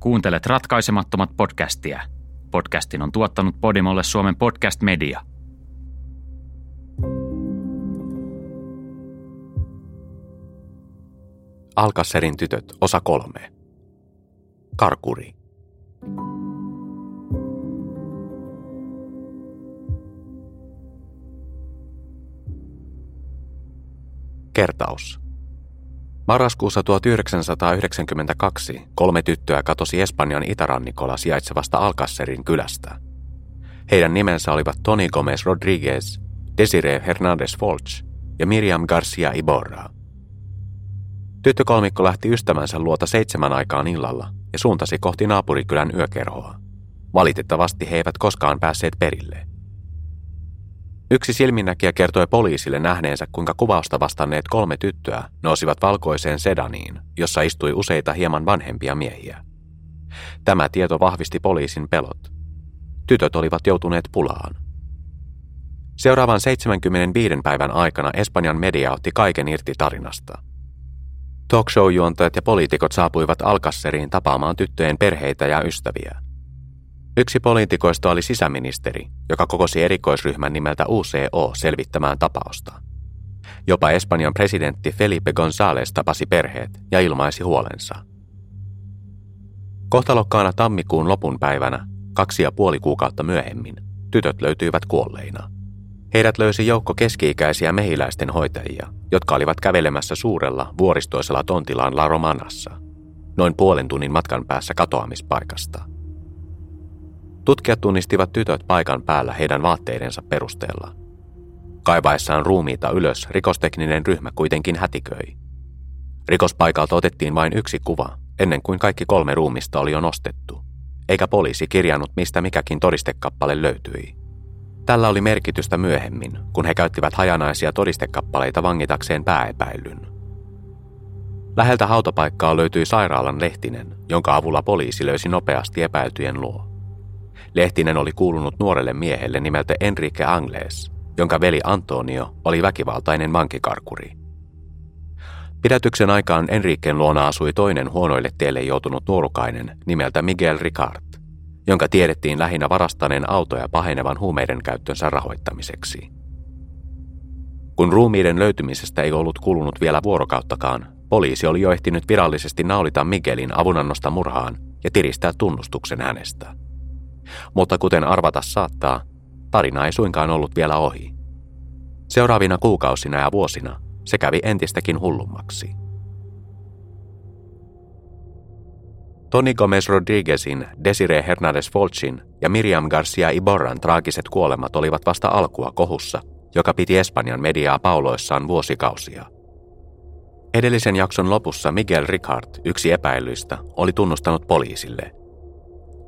Kuuntelet ratkaisemattomat podcastia. Podcastin on tuottanut Podimolle Suomen podcast media. Alkasserin tytöt, osa kolme. Karkuri. Kertaus. Marraskuussa 1992 kolme tyttöä katosi Espanjan itärannikolla sijaitsevasta Alcacerin kylästä. Heidän nimensä olivat Toni Gomez Rodriguez, Desiree Hernandez Folch ja Miriam Garcia Iborra. Tyttökolmikko lähti ystävänsä luota seitsemän aikaan illalla ja suuntasi kohti naapurikylän yökerhoa. Valitettavasti he eivät koskaan päässeet perille. Yksi silminnäkijä kertoi poliisille nähneensä, kuinka kuvausta vastanneet kolme tyttöä nousivat valkoiseen sedaniin, jossa istui useita hieman vanhempia miehiä. Tämä tieto vahvisti poliisin pelot. Tytöt olivat joutuneet pulaan. Seuraavan 75 päivän aikana Espanjan media otti kaiken irti tarinasta. Talk show-juontajat ja poliitikot saapuivat Alkasseriin tapaamaan tyttöjen perheitä ja ystäviä – Yksi poliitikoista oli sisäministeri, joka kokosi erikoisryhmän nimeltä UCO selvittämään tapausta. Jopa Espanjan presidentti Felipe González tapasi perheet ja ilmaisi huolensa. Kohtalokkaana tammikuun lopun päivänä, kaksi ja puoli kuukautta myöhemmin, tytöt löytyivät kuolleina. Heidät löysi joukko keski-ikäisiä mehiläisten hoitajia, jotka olivat kävelemässä suurella vuoristoisella tontillaan La Romanassa, noin puolen tunnin matkan päässä katoamispaikasta – Tutkijat tunnistivat tytöt paikan päällä heidän vaatteidensa perusteella. Kaivaessaan ruumiita ylös rikostekninen ryhmä kuitenkin hätiköi. Rikospaikalta otettiin vain yksi kuva, ennen kuin kaikki kolme ruumista oli jo nostettu, eikä poliisi kirjannut mistä mikäkin todistekappale löytyi. Tällä oli merkitystä myöhemmin, kun he käyttivät hajanaisia todistekappaleita vangitakseen pääepäilyn. Läheltä hautapaikkaa löytyi sairaalan lehtinen, jonka avulla poliisi löysi nopeasti epäiltyjen luo. Lehtinen oli kuulunut nuorelle miehelle nimeltä Enrique Angles, jonka veli Antonio oli väkivaltainen vankikarkuri. Pidätyksen aikaan Enriquen luona asui toinen huonoille teille joutunut nuorukainen nimeltä Miguel Ricard, jonka tiedettiin lähinnä varastaneen autoja pahenevan huumeiden käyttönsä rahoittamiseksi. Kun ruumiiden löytymisestä ei ollut kulunut vielä vuorokauttakaan, poliisi oli jo ehtinyt virallisesti naulita Miguelin avunannosta murhaan ja tiristää tunnustuksen hänestä. Mutta kuten arvata saattaa, tarina ei suinkaan ollut vielä ohi. Seuraavina kuukausina ja vuosina se kävi entistäkin hullummaksi. Toni Gomez Rodriguezin, Desiree Hernandez Folchin ja Miriam Garcia Iborran traagiset kuolemat olivat vasta alkua kohussa, joka piti Espanjan mediaa pauloissaan vuosikausia. Edellisen jakson lopussa Miguel Ricard, yksi epäilyistä, oli tunnustanut poliisille,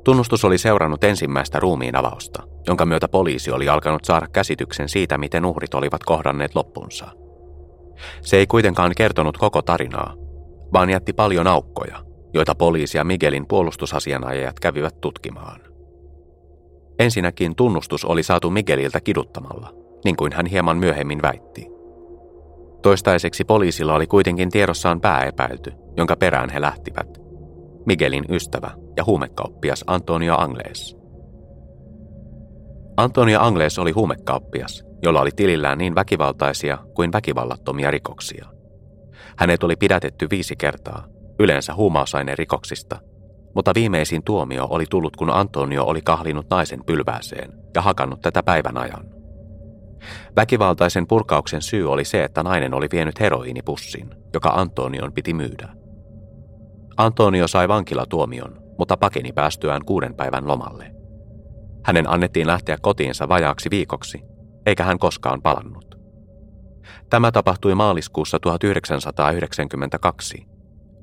Tunnustus oli seurannut ensimmäistä ruumiin avausta, jonka myötä poliisi oli alkanut saada käsityksen siitä, miten uhrit olivat kohdanneet loppunsa. Se ei kuitenkaan kertonut koko tarinaa, vaan jätti paljon aukkoja, joita poliisi ja Miguelin puolustusasianajajat kävivät tutkimaan. Ensinnäkin tunnustus oli saatu Migueliltä kiduttamalla, niin kuin hän hieman myöhemmin väitti. Toistaiseksi poliisilla oli kuitenkin tiedossaan pääepäilty, jonka perään he lähtivät, Miguelin ystävä ja huumekauppias Antonio Angles. Antonio Angles oli huumekauppias, jolla oli tilillään niin väkivaltaisia kuin väkivallattomia rikoksia. Hänet oli pidätetty viisi kertaa, yleensä rikoksista, mutta viimeisin tuomio oli tullut, kun Antonio oli kahlinut naisen pylvääseen ja hakannut tätä päivän ajan. Väkivaltaisen purkauksen syy oli se, että nainen oli vienyt heroiinipussin, joka Antonion piti myydä. Antonio sai vankilatuomion, mutta pakeni päästyään kuuden päivän lomalle. Hänen annettiin lähteä kotiinsa vajaaksi viikoksi, eikä hän koskaan palannut. Tämä tapahtui maaliskuussa 1992,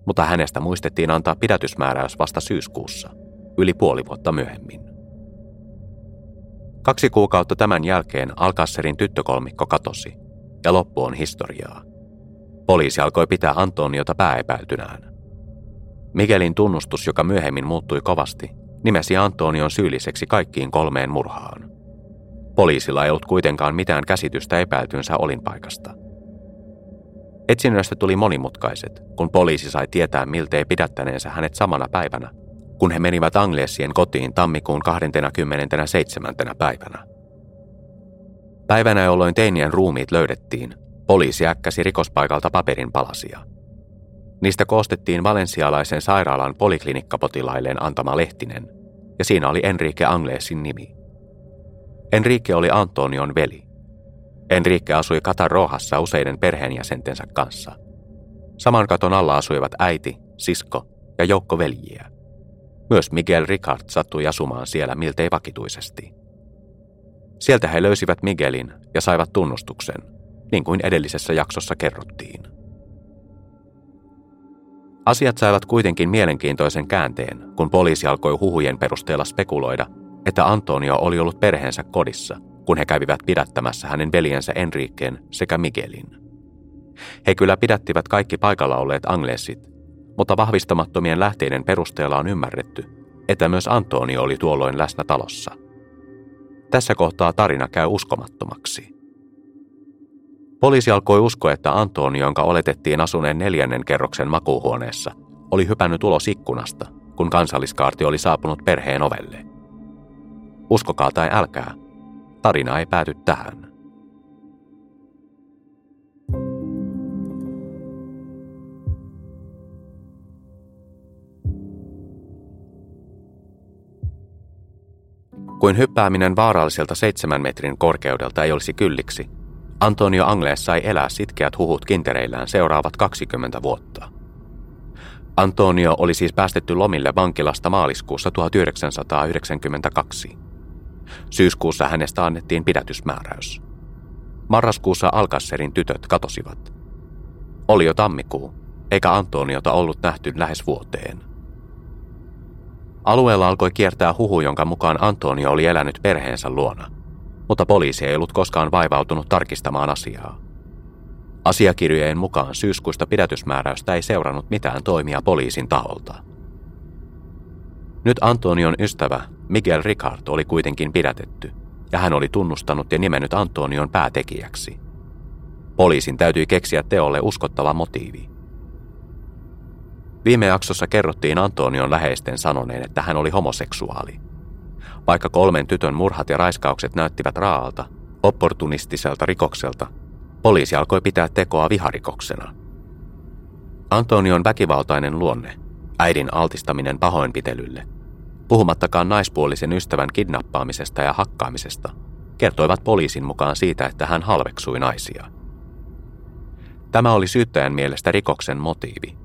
mutta hänestä muistettiin antaa pidätysmääräys vasta syyskuussa, yli puoli vuotta myöhemmin. Kaksi kuukautta tämän jälkeen Alcasserin tyttökolmikko katosi, ja loppu on historiaa. Poliisi alkoi pitää Antoniota pääepäiltynään. Miguelin tunnustus, joka myöhemmin muuttui kovasti, nimesi Antonion syylliseksi kaikkiin kolmeen murhaan. Poliisilla ei ollut kuitenkaan mitään käsitystä epäiltynsä olinpaikasta. Etsinnöistä tuli monimutkaiset, kun poliisi sai tietää miltei pidättäneensä hänet samana päivänä, kun he menivät Anglesien kotiin tammikuun 27. päivänä. Päivänä, jolloin teinien ruumiit löydettiin, poliisi äkkäsi rikospaikalta paperin palasia. Niistä koostettiin valensialaisen sairaalan poliklinikkapotilailleen antama lehtinen, ja siinä oli Enrique Anglesin nimi. Enrique oli Antonion veli. Enrique asui Rohassa useiden perheenjäsentensä kanssa. Saman katon alla asuivat äiti, sisko ja joukko veljiä. Myös Miguel Ricard sattui asumaan siellä miltei vakituisesti. Sieltä he löysivät Miguelin ja saivat tunnustuksen, niin kuin edellisessä jaksossa kerrottiin. Asiat saivat kuitenkin mielenkiintoisen käänteen, kun poliisi alkoi huhujen perusteella spekuloida, että Antonio oli ollut perheensä kodissa, kun he kävivät pidättämässä hänen veljensä Enriqueen sekä Miguelin. He kyllä pidättivät kaikki paikalla olleet anglesit, mutta vahvistamattomien lähteiden perusteella on ymmärretty, että myös Antonio oli tuolloin läsnä talossa. Tässä kohtaa tarina käy uskomattomaksi. Poliisi alkoi uskoa, että Antonio, jonka oletettiin asuneen neljännen kerroksen makuuhuoneessa, oli hypännyt ulos ikkunasta, kun kansalliskaarti oli saapunut perheen ovelle. Uskokaa tai älkää, tarina ei pääty tähän. Kuin hyppääminen vaaralliselta seitsemän metrin korkeudelta ei olisi kylliksi, Antonio Angles sai elää sitkeät huhut kintereillään seuraavat 20 vuotta. Antonio oli siis päästetty lomille vankilasta maaliskuussa 1992. Syyskuussa hänestä annettiin pidätysmääräys. Marraskuussa Alkasserin tytöt katosivat. Oli jo tammikuu, eikä Antoniota ollut nähty lähes vuoteen. Alueella alkoi kiertää huhu, jonka mukaan Antonio oli elänyt perheensä luona – mutta poliisi ei ollut koskaan vaivautunut tarkistamaan asiaa. Asiakirjojen mukaan syyskuista pidätysmääräystä ei seurannut mitään toimia poliisin taholta. Nyt Antonion ystävä Miguel Ricard oli kuitenkin pidätetty, ja hän oli tunnustanut ja nimennyt Antonion päätekijäksi. Poliisin täytyi keksiä teolle uskottava motiivi. Viime jaksossa kerrottiin Antonion läheisten sanoneen, että hän oli homoseksuaali – vaikka kolmen tytön murhat ja raiskaukset näyttivät raalta, opportunistiselta rikokselta, poliisi alkoi pitää tekoa viharikoksena. Antonion väkivaltainen luonne, äidin altistaminen pahoinpitelylle, puhumattakaan naispuolisen ystävän kidnappaamisesta ja hakkaamisesta, kertoivat poliisin mukaan siitä, että hän halveksui naisia. Tämä oli syyttäjän mielestä rikoksen motiivi.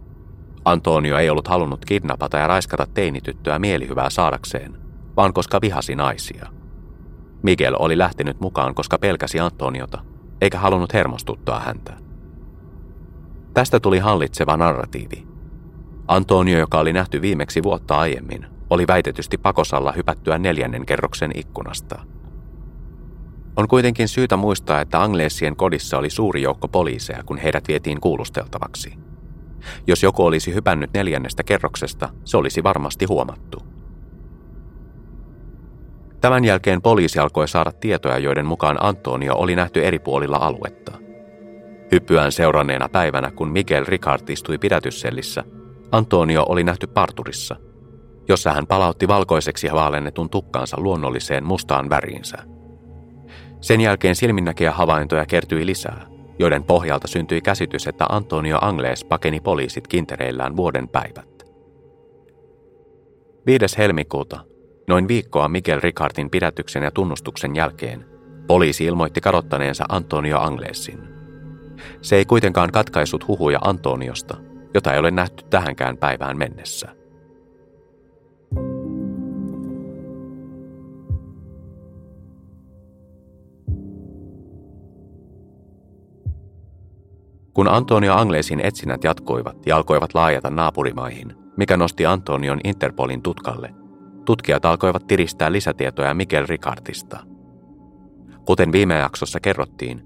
Antonio ei ollut halunnut kidnapata ja raiskata teinityttöä mielihyvää saadakseen, vaan koska vihasi naisia. Miguel oli lähtenyt mukaan, koska pelkäsi Antoniota, eikä halunnut hermostuttaa häntä. Tästä tuli hallitseva narratiivi. Antonio, joka oli nähty viimeksi vuotta aiemmin, oli väitetysti pakosalla hypättyä neljännen kerroksen ikkunasta. On kuitenkin syytä muistaa, että Angleesien kodissa oli suuri joukko poliiseja, kun heidät vietiin kuulusteltavaksi. Jos joku olisi hypännyt neljännestä kerroksesta, se olisi varmasti huomattu. Tämän jälkeen poliisi alkoi saada tietoja, joiden mukaan Antonio oli nähty eri puolilla aluetta. Hyppyään seuranneena päivänä, kun Miguel Ricard istui pidätyssellissä, Antonio oli nähty parturissa, jossa hän palautti valkoiseksi vaalennetun tukkaansa luonnolliseen mustaan väriinsä. Sen jälkeen silminnäkeä havaintoja kertyi lisää, joiden pohjalta syntyi käsitys, että Antonio Angles pakeni poliisit kintereillään vuoden päivät. 5. helmikuuta Noin viikkoa Miguel Ricardin pidätyksen ja tunnustuksen jälkeen poliisi ilmoitti kadottaneensa Antonio Anglesin. Se ei kuitenkaan katkaisut huhuja Antoniosta, jota ei ole nähty tähänkään päivään mennessä. Kun Antonio Anglesin etsinnät jatkoivat ja alkoivat laajata naapurimaihin, mikä nosti Antonion Interpolin tutkalle – tutkijat alkoivat tiristää lisätietoja Miguel Ricardista. Kuten viime jaksossa kerrottiin,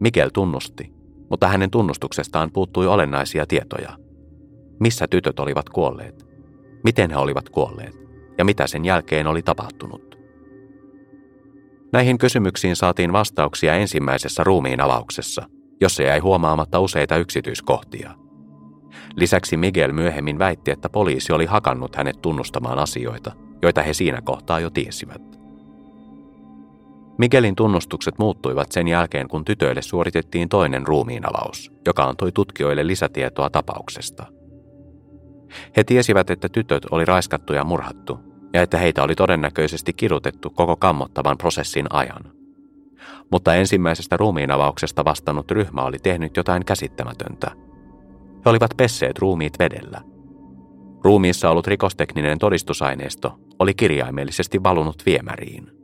Miguel tunnusti, mutta hänen tunnustuksestaan puuttui olennaisia tietoja. Missä tytöt olivat kuolleet, miten he olivat kuolleet ja mitä sen jälkeen oli tapahtunut. Näihin kysymyksiin saatiin vastauksia ensimmäisessä ruumiin avauksessa, jossa jäi huomaamatta useita yksityiskohtia. Lisäksi Miguel myöhemmin väitti, että poliisi oli hakannut hänet tunnustamaan asioita, joita he siinä kohtaa jo tiesivät. Miguelin tunnustukset muuttuivat sen jälkeen, kun tytöille suoritettiin toinen ruumiinavaus, joka antoi tutkijoille lisätietoa tapauksesta. He tiesivät, että tytöt oli raiskattu ja murhattu, ja että heitä oli todennäköisesti kidutettu koko kammottavan prosessin ajan. Mutta ensimmäisestä ruumiinavauksesta vastannut ryhmä oli tehnyt jotain käsittämätöntä. He olivat pesseet ruumiit vedellä. Ruumiissa ollut rikostekninen todistusaineisto oli kirjaimellisesti valunut viemäriin –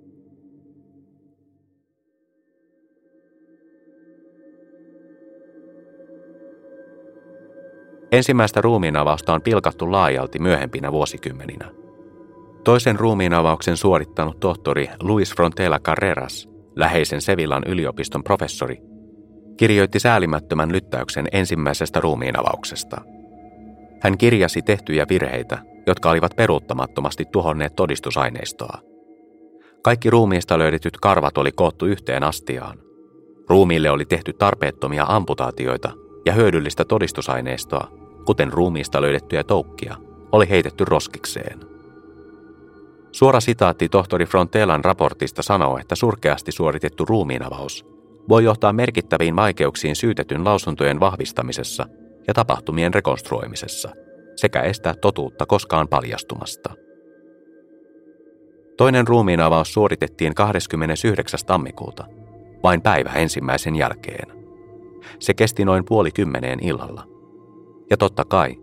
Ensimmäistä ruumiinavausta on pilkattu laajalti myöhempinä vuosikymmeninä. Toisen ruumiinavauksen suorittanut tohtori Luis Frontela Carreras, läheisen Sevillan yliopiston professori, kirjoitti säälimättömän lyttäyksen ensimmäisestä ruumiinavauksesta. Hän kirjasi tehtyjä virheitä, jotka olivat peruuttamattomasti tuhonneet todistusaineistoa. Kaikki ruumiista löydetyt karvat oli koottu yhteen astiaan. Ruumiille oli tehty tarpeettomia amputaatioita ja hyödyllistä todistusaineistoa, kuten ruumiista löydettyjä toukkia, oli heitetty roskikseen. Suora sitaatti tohtori Frontelan raportista sanoo, että surkeasti suoritettu ruumiinavaus voi johtaa merkittäviin vaikeuksiin syytetyn lausuntojen vahvistamisessa ja tapahtumien rekonstruoimisessa sekä estää totuutta koskaan paljastumasta. Toinen ruumiinavaus suoritettiin 29. tammikuuta, vain päivä ensimmäisen jälkeen. Se kesti noin puoli kymmeneen illalla. Ja totta kai,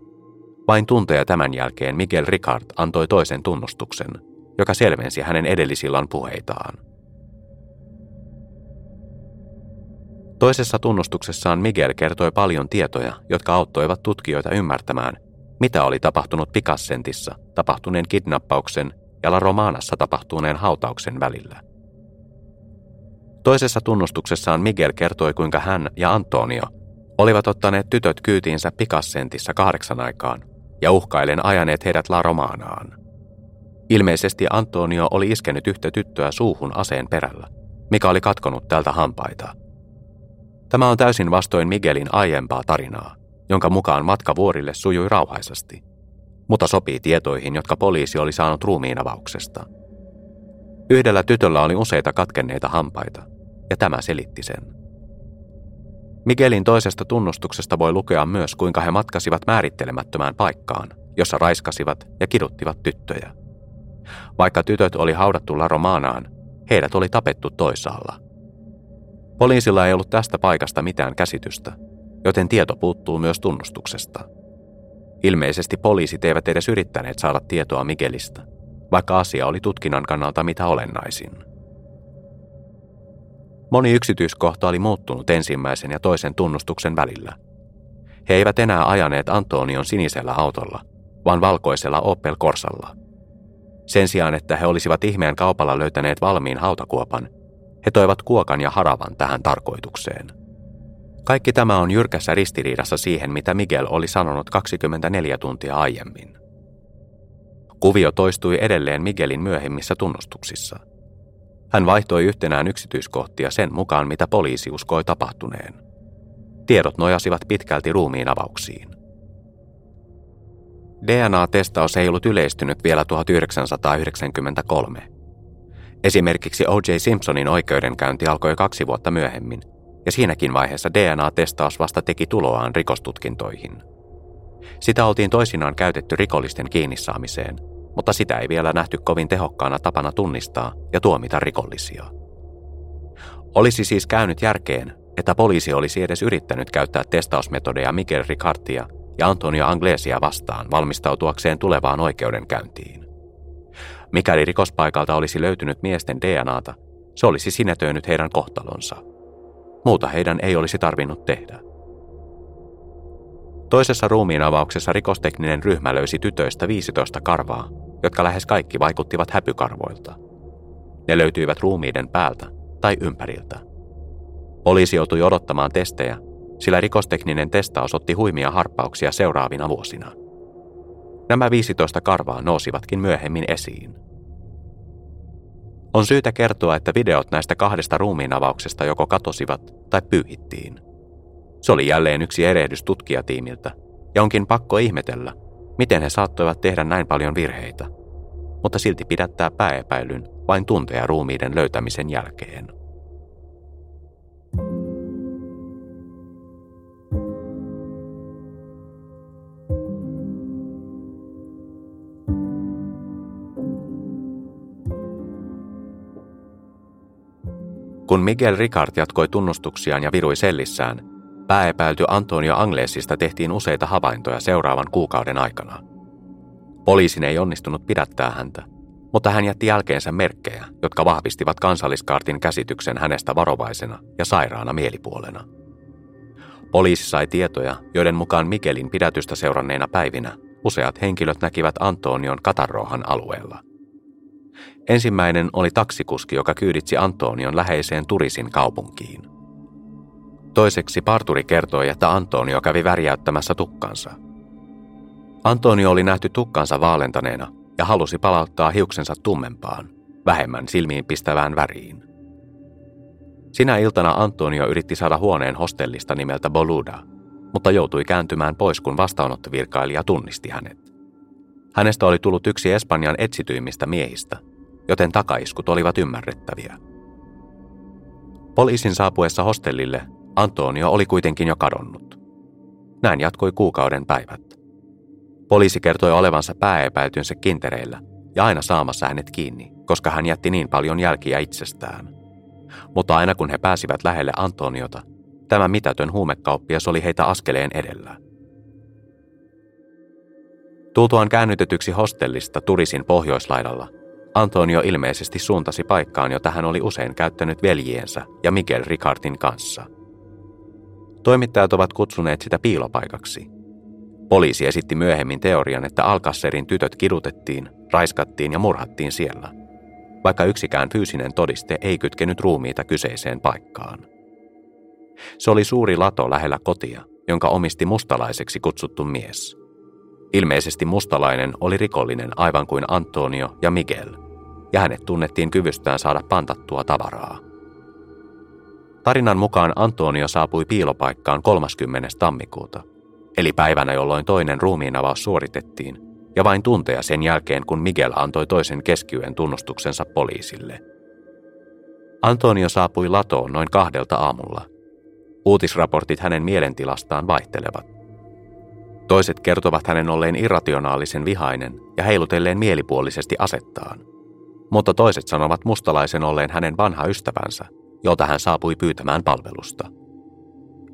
vain tunteja tämän jälkeen Miguel Ricard antoi toisen tunnustuksen, joka selvensi hänen edellisillan puheitaan. Toisessa tunnustuksessaan Miguel kertoi paljon tietoja, jotka auttoivat tutkijoita ymmärtämään, mitä oli tapahtunut Picassentissa tapahtuneen kidnappauksen ja La Romanassa tapahtuneen hautauksen välillä. Toisessa tunnustuksessaan Miguel kertoi, kuinka hän ja Antonio olivat ottaneet tytöt kyytiinsä Picassentissa kahdeksan aikaan ja uhkailen ajaneet heidät La Romanaan. Ilmeisesti Antonio oli iskenyt yhtä tyttöä suuhun aseen perällä, mikä oli katkonut tältä hampaita. Tämä on täysin vastoin Miguelin aiempaa tarinaa, jonka mukaan matka vuorille sujui rauhaisasti, mutta sopii tietoihin, jotka poliisi oli saanut ruumiinavauksesta. Yhdellä tytöllä oli useita katkenneita hampaita, ja tämä selitti sen. Miguelin toisesta tunnustuksesta voi lukea myös, kuinka he matkasivat määrittelemättömään paikkaan, jossa raiskasivat ja kiduttivat tyttöjä. Vaikka tytöt oli haudattu La Romanaan, heidät oli tapettu toisaalla. Poliisilla ei ollut tästä paikasta mitään käsitystä, joten tieto puuttuu myös tunnustuksesta. Ilmeisesti poliisit eivät edes yrittäneet saada tietoa Miguelista, vaikka asia oli tutkinnan kannalta mitä olennaisin. Moni yksityiskohta oli muuttunut ensimmäisen ja toisen tunnustuksen välillä. He eivät enää ajaneet Antonion sinisellä autolla, vaan valkoisella Opel Corsalla. Sen sijaan, että he olisivat ihmeen kaupalla löytäneet valmiin hautakuopan, he toivat kuokan ja haravan tähän tarkoitukseen. Kaikki tämä on jyrkässä ristiriidassa siihen, mitä Miguel oli sanonut 24 tuntia aiemmin. Kuvio toistui edelleen Miguelin myöhemmissä tunnustuksissa – hän vaihtoi yhtenään yksityiskohtia sen mukaan, mitä poliisi uskoi tapahtuneen. Tiedot nojasivat pitkälti ruumiin avauksiin. DNA-testaus ei ollut yleistynyt vielä 1993. Esimerkiksi O.J. Simpsonin oikeudenkäynti alkoi kaksi vuotta myöhemmin, ja siinäkin vaiheessa DNA-testaus vasta teki tuloaan rikostutkintoihin. Sitä oltiin toisinaan käytetty rikollisten kiinnisaamiseen – mutta sitä ei vielä nähty kovin tehokkaana tapana tunnistaa ja tuomita rikollisia. Olisi siis käynyt järkeen, että poliisi olisi edes yrittänyt käyttää testausmetodeja Miguel Ricardia ja Antonio Anglesia vastaan valmistautuakseen tulevaan oikeudenkäyntiin. Mikäli rikospaikalta olisi löytynyt miesten DNAta, se olisi sinetöinyt heidän kohtalonsa. Muuta heidän ei olisi tarvinnut tehdä. Toisessa ruumiinavauksessa rikostekninen ryhmä löysi tytöistä 15 karvaa, jotka lähes kaikki vaikuttivat häpykarvoilta. Ne löytyivät ruumiiden päältä tai ympäriltä. Poliisi joutui odottamaan testejä, sillä rikostekninen testaus otti huimia harppauksia seuraavina vuosina. Nämä 15 karvaa nousivatkin myöhemmin esiin. On syytä kertoa, että videot näistä kahdesta ruumiinavauksesta joko katosivat tai pyyhittiin. Se oli jälleen yksi erehdys tutkijatiimiltä, ja onkin pakko ihmetellä, miten he saattoivat tehdä näin paljon virheitä, mutta silti pidättää pääepäilyn vain tunteja ruumiiden löytämisen jälkeen. Kun Miguel Ricard jatkoi tunnustuksiaan ja virui sellissään, pääepäilty Antonio Anglesista tehtiin useita havaintoja seuraavan kuukauden aikana. Poliisin ei onnistunut pidättää häntä, mutta hän jätti jälkeensä merkkejä, jotka vahvistivat kansalliskaartin käsityksen hänestä varovaisena ja sairaana mielipuolena. Poliisi sai tietoja, joiden mukaan Mikelin pidätystä seuranneina päivinä useat henkilöt näkivät Antonion Katarrohan alueella. Ensimmäinen oli taksikuski, joka kyyditsi Antonion läheiseen Turisin kaupunkiin. Toiseksi parturi kertoi, että Antonio kävi värjäyttämässä tukkansa. Antonio oli nähty tukkansa vaalentaneena ja halusi palauttaa hiuksensa tummempaan, vähemmän silmiin pistävään väriin. Sinä iltana Antonio yritti saada huoneen hostellista nimeltä Boluda, mutta joutui kääntymään pois, kun vastaanottovirkailija tunnisti hänet. Hänestä oli tullut yksi Espanjan etsityimmistä miehistä – joten takaiskut olivat ymmärrettäviä. Poliisin saapuessa hostellille Antonio oli kuitenkin jo kadonnut. Näin jatkoi kuukauden päivät. Poliisi kertoi olevansa pääepäiltynsä kintereillä ja aina saamassa hänet kiinni, koska hän jätti niin paljon jälkiä itsestään. Mutta aina kun he pääsivät lähelle Antoniota, tämä mitätön huumekauppias oli heitä askeleen edellä. Tultuaan käännytetyksi hostellista Turisin pohjoislaidalla, Antonio ilmeisesti suuntasi paikkaan, jota hän oli usein käyttänyt veljiensä ja Miguel Ricardin kanssa. Toimittajat ovat kutsuneet sitä piilopaikaksi. Poliisi esitti myöhemmin teorian, että Alcasserin tytöt kidutettiin, raiskattiin ja murhattiin siellä, vaikka yksikään fyysinen todiste ei kytkenyt ruumiita kyseiseen paikkaan. Se oli suuri lato lähellä kotia, jonka omisti mustalaiseksi kutsuttu mies. Ilmeisesti mustalainen oli rikollinen aivan kuin Antonio ja Miguel – ja hänet tunnettiin kyvystään saada pantattua tavaraa. Tarinan mukaan Antonio saapui piilopaikkaan 30. tammikuuta, eli päivänä jolloin toinen ruumiinavaus suoritettiin, ja vain tunteja sen jälkeen, kun Miguel antoi toisen keskiyön tunnustuksensa poliisille. Antonio saapui latoon noin kahdelta aamulla. Uutisraportit hänen mielentilastaan vaihtelevat. Toiset kertovat hänen olleen irrationaalisen vihainen ja heilutelleen mielipuolisesti asettaan – mutta toiset sanovat mustalaisen olleen hänen vanha ystävänsä, jolta hän saapui pyytämään palvelusta.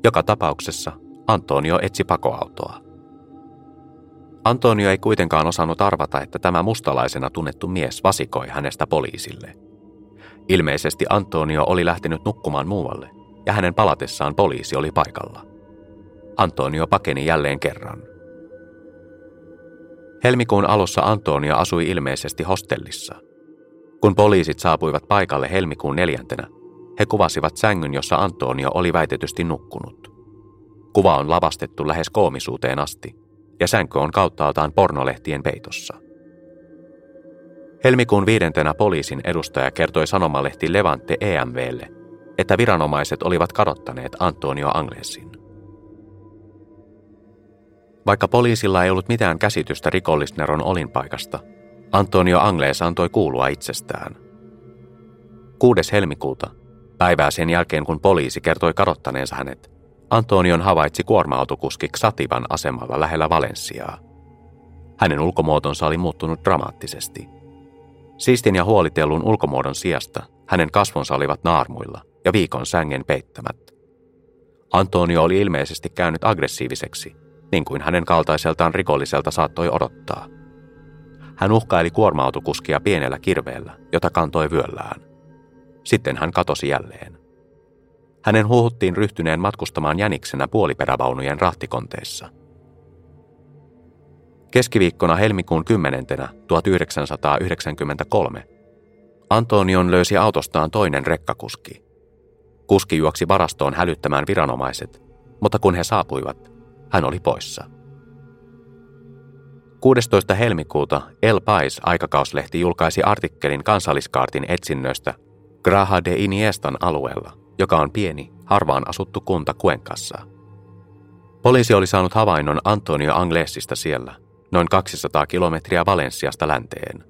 Joka tapauksessa Antonio etsi pakoautoa. Antonio ei kuitenkaan osannut arvata, että tämä mustalaisena tunnettu mies vasikoi hänestä poliisille. Ilmeisesti Antonio oli lähtenyt nukkumaan muualle, ja hänen palatessaan poliisi oli paikalla. Antonio pakeni jälleen kerran. Helmikuun alussa Antonio asui ilmeisesti hostellissa – kun poliisit saapuivat paikalle helmikuun neljäntenä, he kuvasivat sängyn, jossa Antonio oli väitetysti nukkunut. Kuva on lavastettu lähes koomisuuteen asti, ja sänky on kauttaaltaan pornolehtien peitossa. Helmikuun viidentenä poliisin edustaja kertoi sanomalehti Levante EMVlle, että viranomaiset olivat kadottaneet Antonio Anglesin. Vaikka poliisilla ei ollut mitään käsitystä rikollisneron olinpaikasta, Antonio Angles antoi kuulua itsestään. 6. helmikuuta, päivää sen jälkeen kun poliisi kertoi kadottaneensa hänet, Antonion havaitsi kuorma-autokuski Xativan asemalla lähellä Valenssiaa. Hänen ulkomuotonsa oli muuttunut dramaattisesti. Siistin ja huolitellun ulkomuodon sijasta hänen kasvonsa olivat naarmuilla ja viikon sängen peittämät. Antonio oli ilmeisesti käynyt aggressiiviseksi, niin kuin hänen kaltaiseltaan rikolliselta saattoi odottaa – hän uhkaili kuorma-autokuskia pienellä kirveellä, jota kantoi vyöllään. Sitten hän katosi jälleen. Hänen huuhuttiin ryhtyneen matkustamaan jäniksenä puoliperävaunujen rahtikonteissa. Keskiviikkona helmikuun 10. 1993 Antonion löysi autostaan toinen rekkakuski. Kuski juoksi varastoon hälyttämään viranomaiset, mutta kun he saapuivat, hän oli poissa. 16. helmikuuta El Pais aikakauslehti julkaisi artikkelin kansalliskaartin etsinnöistä Graha de Iniestan alueella, joka on pieni, harvaan asuttu kunta Kuenkassa. Poliisi oli saanut havainnon Antonio Anglesista siellä, noin 200 kilometriä Valensiasta länteen.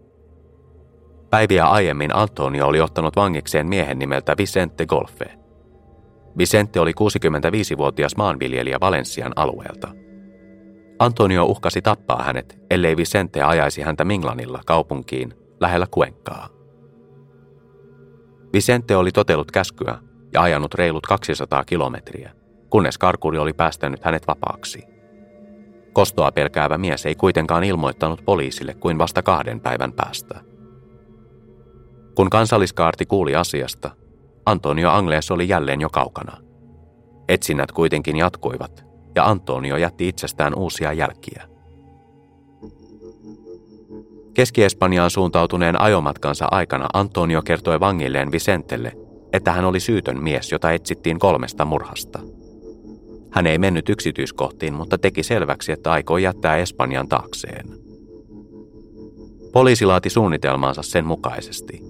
Päiviä aiemmin Antonio oli ottanut vangikseen miehen nimeltä Vicente Golfe. Vicente oli 65-vuotias maanviljelijä Valensian alueelta. Antonio uhkasi tappaa hänet, ellei Vicente ajaisi häntä Minglanilla kaupunkiin lähellä Kuenkaa. Vicente oli totellut käskyä ja ajanut reilut 200 kilometriä, kunnes karkuri oli päästänyt hänet vapaaksi. Kostoa pelkäävä mies ei kuitenkaan ilmoittanut poliisille kuin vasta kahden päivän päästä. Kun kansalliskaarti kuuli asiasta, Antonio Angles oli jälleen jo kaukana. Etsinnät kuitenkin jatkuivat, ja Antonio jätti itsestään uusia jälkiä. Keski-Espanjaan suuntautuneen ajomatkansa aikana Antonio kertoi vangilleen Vicentelle, että hän oli syytön mies, jota etsittiin kolmesta murhasta. Hän ei mennyt yksityiskohtiin, mutta teki selväksi, että aikoo jättää Espanjan taakseen. Poliisi laati suunnitelmaansa sen mukaisesti.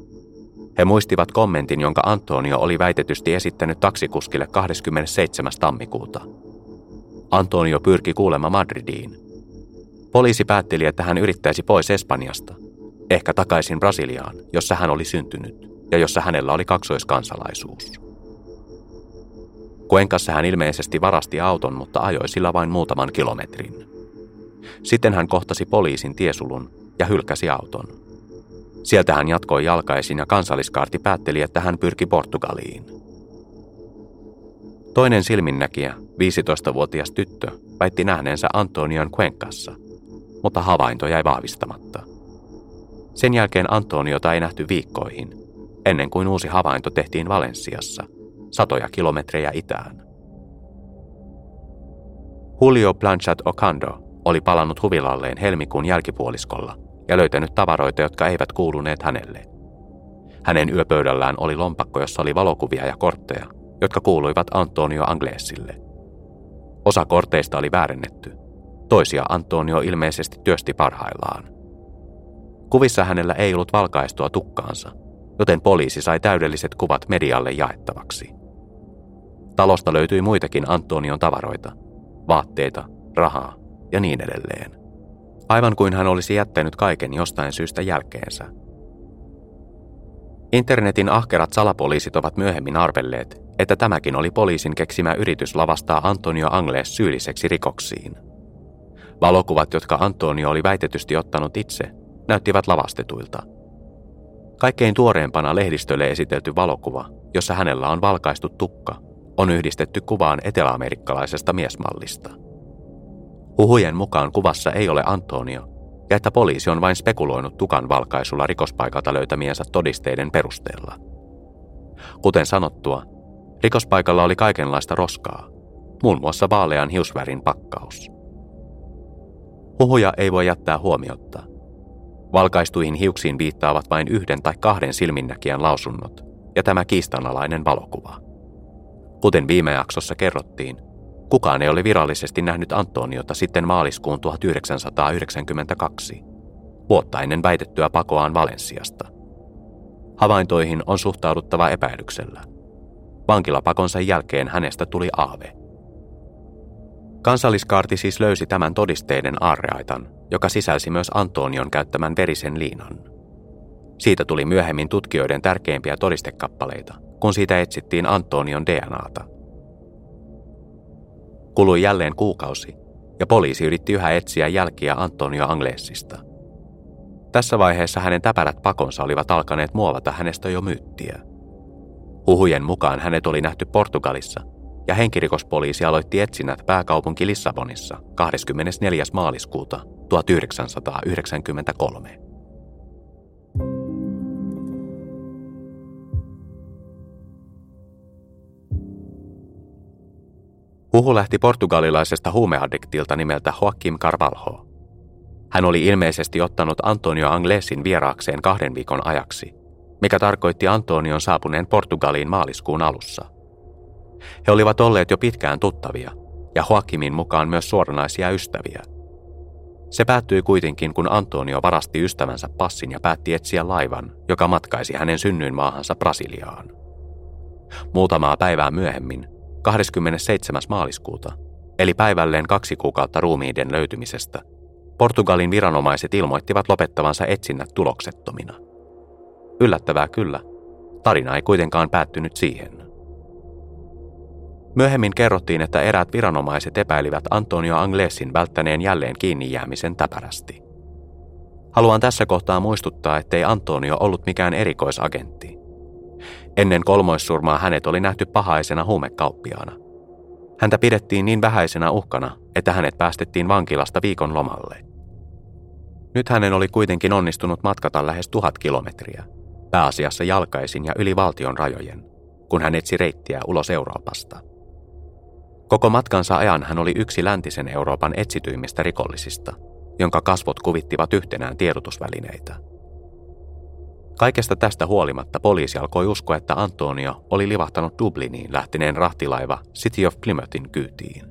He muistivat kommentin, jonka Antonio oli väitetysti esittänyt taksikuskille 27. tammikuuta. Antonio pyrki kuulemma Madridiin, Poliisi päätteli, että hän yrittäisi pois Espanjasta, ehkä takaisin Brasiliaan, jossa hän oli syntynyt ja jossa hänellä oli kaksoiskansalaisuus. Kuenkassa hän ilmeisesti varasti auton, mutta ajoi sillä vain muutaman kilometrin. Sitten hän kohtasi poliisin tiesulun ja hylkäsi auton. Sieltä hän jatkoi jalkaisin ja kansalliskaarti päätteli, että hän pyrki Portugaliin. Toinen silminnäkijä, 15-vuotias tyttö, väitti nähneensä Antonion Cuencassa, mutta havainto jäi vahvistamatta. Sen jälkeen Antoniota ei nähty viikkoihin, ennen kuin uusi havainto tehtiin Valensiassa, satoja kilometrejä itään. Julio Planchat Ocando oli palannut huvilalleen helmikuun jälkipuoliskolla ja löytänyt tavaroita, jotka eivät kuuluneet hänelle. Hänen yöpöydällään oli lompakko, jossa oli valokuvia ja kortteja, jotka kuuluivat Antonio Anglesille. Osa korteista oli väärennetty, Toisia Antonio ilmeisesti työsti parhaillaan. Kuvissa hänellä ei ollut valkaistua tukkaansa, joten poliisi sai täydelliset kuvat medialle jaettavaksi. Talosta löytyi muitakin Antonion tavaroita, vaatteita, rahaa ja niin edelleen. Aivan kuin hän olisi jättänyt kaiken jostain syystä jälkeensä. Internetin ahkerat salapoliisit ovat myöhemmin arvelleet, että tämäkin oli poliisin keksimä yritys lavastaa Antonio Angles syylliseksi rikoksiin – Valokuvat, jotka Antonio oli väitetysti ottanut itse, näyttivät lavastetuilta. Kaikkein tuoreempana lehdistölle esitelty valokuva, jossa hänellä on valkaistu tukka, on yhdistetty kuvaan eteläamerikkalaisesta miesmallista. Huhujen mukaan kuvassa ei ole Antonio, ja että poliisi on vain spekuloinut tukan valkaisulla rikospaikalta löytämiensä todisteiden perusteella. Kuten sanottua, rikospaikalla oli kaikenlaista roskaa, muun muassa vaalean hiusvärin pakkaus. Huhuja ei voi jättää huomiotta. Valkaistuihin hiuksiin viittaavat vain yhden tai kahden silminnäkijän lausunnot ja tämä kiistanalainen valokuva. Kuten viime jaksossa kerrottiin, kukaan ei ole virallisesti nähnyt Antoniota sitten maaliskuun 1992, vuotta ennen väitettyä pakoaan Valensiasta. Havaintoihin on suhtauduttava epäilyksellä. Vankilapakonsa jälkeen hänestä tuli aave – Kansalliskaarti siis löysi tämän todisteiden aarreaitan, joka sisälsi myös Antonion käyttämän verisen liinan. Siitä tuli myöhemmin tutkijoiden tärkeimpiä todistekappaleita, kun siitä etsittiin Antonion DNAta. Kului jälleen kuukausi, ja poliisi yritti yhä etsiä jälkiä Antonio Anglesista. Tässä vaiheessa hänen täpärät pakonsa olivat alkaneet muovata hänestä jo myyttiä. Huhujen mukaan hänet oli nähty Portugalissa – ja henkirikospoliisi aloitti etsinnät pääkaupunki Lissabonissa 24. maaliskuuta 1993. Huhu lähti portugalilaisesta huumeaddiktilta nimeltä Joaquim Carvalho. Hän oli ilmeisesti ottanut Antonio Anglesin vieraakseen kahden viikon ajaksi, mikä tarkoitti Antonion saapuneen Portugaliin maaliskuun alussa. He olivat olleet jo pitkään tuttavia, ja Joakimin mukaan myös suoranaisia ystäviä. Se päättyi kuitenkin, kun Antonio varasti ystävänsä passin ja päätti etsiä laivan, joka matkaisi hänen synnyinmaahansa Brasiliaan. Muutamaa päivää myöhemmin, 27. maaliskuuta, eli päivälleen kaksi kuukautta ruumiiden löytymisestä, Portugalin viranomaiset ilmoittivat lopettavansa etsinnät tuloksettomina. Yllättävää kyllä, tarina ei kuitenkaan päättynyt siihen. Myöhemmin kerrottiin, että eräät viranomaiset epäilivät Antonio Anglesin välttäneen jälleen kiinni jäämisen täpärästi. Haluan tässä kohtaa muistuttaa, ettei Antonio ollut mikään erikoisagentti. Ennen kolmoissurmaa hänet oli nähty pahaisena huumekauppiaana. Häntä pidettiin niin vähäisenä uhkana, että hänet päästettiin vankilasta viikon lomalle. Nyt hänen oli kuitenkin onnistunut matkata lähes tuhat kilometriä, pääasiassa jalkaisin ja yli valtion rajojen, kun hän etsi reittiä ulos Euroopasta. Koko matkansa ajan hän oli yksi läntisen Euroopan etsityimmistä rikollisista, jonka kasvot kuvittivat yhtenään tiedotusvälineitä. Kaikesta tästä huolimatta poliisi alkoi uskoa, että Antonio oli livahtanut Dubliniin lähteneen rahtilaiva City of Plymouthin kyytiin.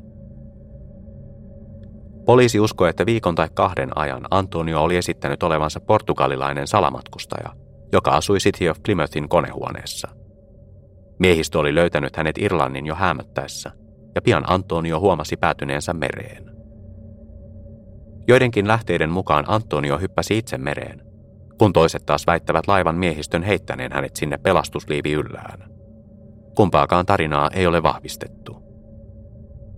Poliisi uskoi, että viikon tai kahden ajan Antonio oli esittänyt olevansa portugalilainen salamatkustaja, joka asui City of Plymouthin konehuoneessa. Miehistö oli löytänyt hänet Irlannin jo häämöttäessä, ja pian Antonio huomasi päätyneensä mereen. Joidenkin lähteiden mukaan Antonio hyppäsi itse mereen, kun toiset taas väittävät laivan miehistön heittäneen hänet sinne pelastusliivi yllään. Kumpaakaan tarinaa ei ole vahvistettu.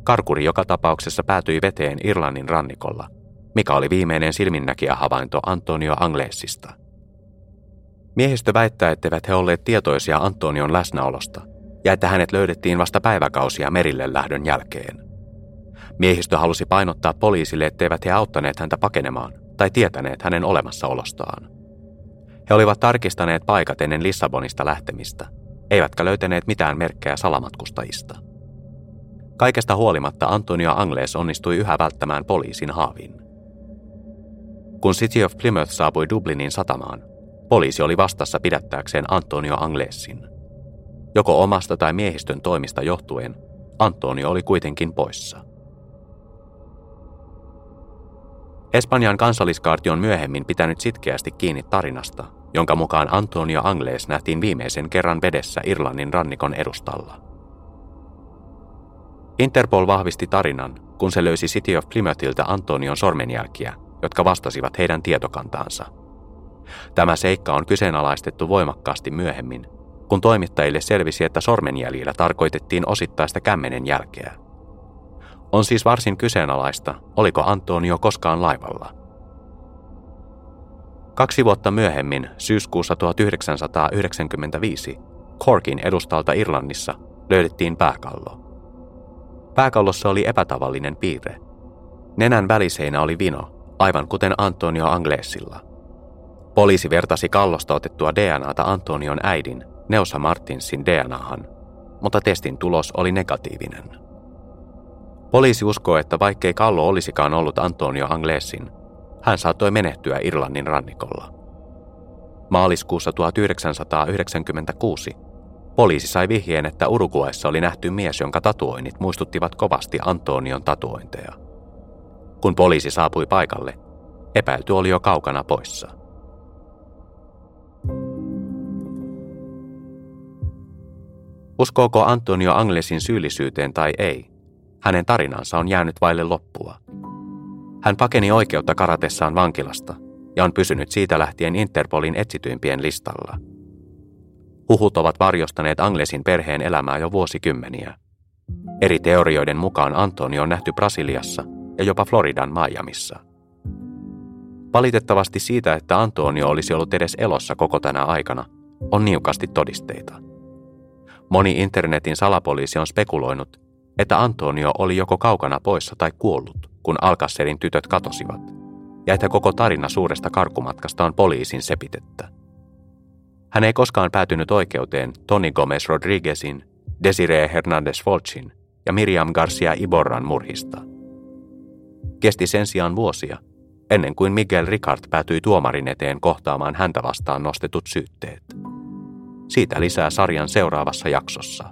Karkuri joka tapauksessa päätyi veteen Irlannin rannikolla, mikä oli viimeinen silminnäkijä havainto Antonio Anglesista. Miehistö väittää, etteivät he olleet tietoisia Antonion läsnäolosta ja että hänet löydettiin vasta päiväkausia merille lähdön jälkeen. Miehistö halusi painottaa poliisille, etteivät he auttaneet häntä pakenemaan tai tietäneet hänen olemassaolostaan. He olivat tarkistaneet paikat ennen Lissabonista lähtemistä, eivätkä löytäneet mitään merkkejä salamatkustajista. Kaikesta huolimatta Antonio Angles onnistui yhä välttämään poliisin haavin. Kun City of Plymouth saapui Dublinin satamaan, poliisi oli vastassa pidättääkseen Antonio Anglesin. Joko omasta tai miehistön toimista johtuen, Antonio oli kuitenkin poissa. Espanjan kansalliskaarti on myöhemmin pitänyt sitkeästi kiinni tarinasta, jonka mukaan Antonio Angles nähtiin viimeisen kerran vedessä Irlannin rannikon edustalla. Interpol vahvisti tarinan, kun se löysi City of Plymouthilta Antonion sormenjälkiä, jotka vastasivat heidän tietokantaansa. Tämä seikka on kyseenalaistettu voimakkaasti myöhemmin, kun toimittajille selvisi, että sormenjäljillä tarkoitettiin osittaista kämmenen jälkeä. On siis varsin kyseenalaista, oliko Antonio koskaan laivalla. Kaksi vuotta myöhemmin, syyskuussa 1995, Corkin edustalta Irlannissa löydettiin pääkallo. Pääkallossa oli epätavallinen piirre. Nenän väliseinä oli vino, aivan kuten Antonio Anglesilla. Poliisi vertasi kallosta otettua DNAta Antonion äidin, Neusa Martinsin DNAhan, mutta testin tulos oli negatiivinen. Poliisi uskoo, että vaikkei kallo olisikaan ollut Antonio Anglesin, hän saattoi menehtyä Irlannin rannikolla. Maaliskuussa 1996 Poliisi sai vihjeen, että Uruguayssa oli nähty mies, jonka tatuoinnit muistuttivat kovasti Antonion tatuointeja. Kun poliisi saapui paikalle, epäilty oli jo kaukana poissa. Uskooko Antonio Anglesin syyllisyyteen tai ei, hänen tarinansa on jäänyt vaille loppua. Hän pakeni oikeutta karatessaan vankilasta ja on pysynyt siitä lähtien Interpolin etsityimpien listalla – Huhut ovat varjostaneet Anglesin perheen elämää jo vuosikymmeniä. Eri teorioiden mukaan Antonio on nähty Brasiliassa ja jopa Floridan Miamissa. Valitettavasti siitä, että Antonio olisi ollut edes elossa koko tänä aikana, on niukasti todisteita. Moni internetin salapoliisi on spekuloinut, että Antonio oli joko kaukana poissa tai kuollut, kun Alcacerin tytöt katosivat, ja että koko tarina suuresta karkumatkasta on poliisin sepitettä. Hän ei koskaan päätynyt oikeuteen Tony Gomez Rodriguezin, Desiree Hernandez Folchin ja Miriam Garcia Iborran murhista. Kesti sen sijaan vuosia, ennen kuin Miguel Ricard päätyi tuomarin eteen kohtaamaan häntä vastaan nostetut syytteet. Siitä lisää sarjan seuraavassa jaksossa.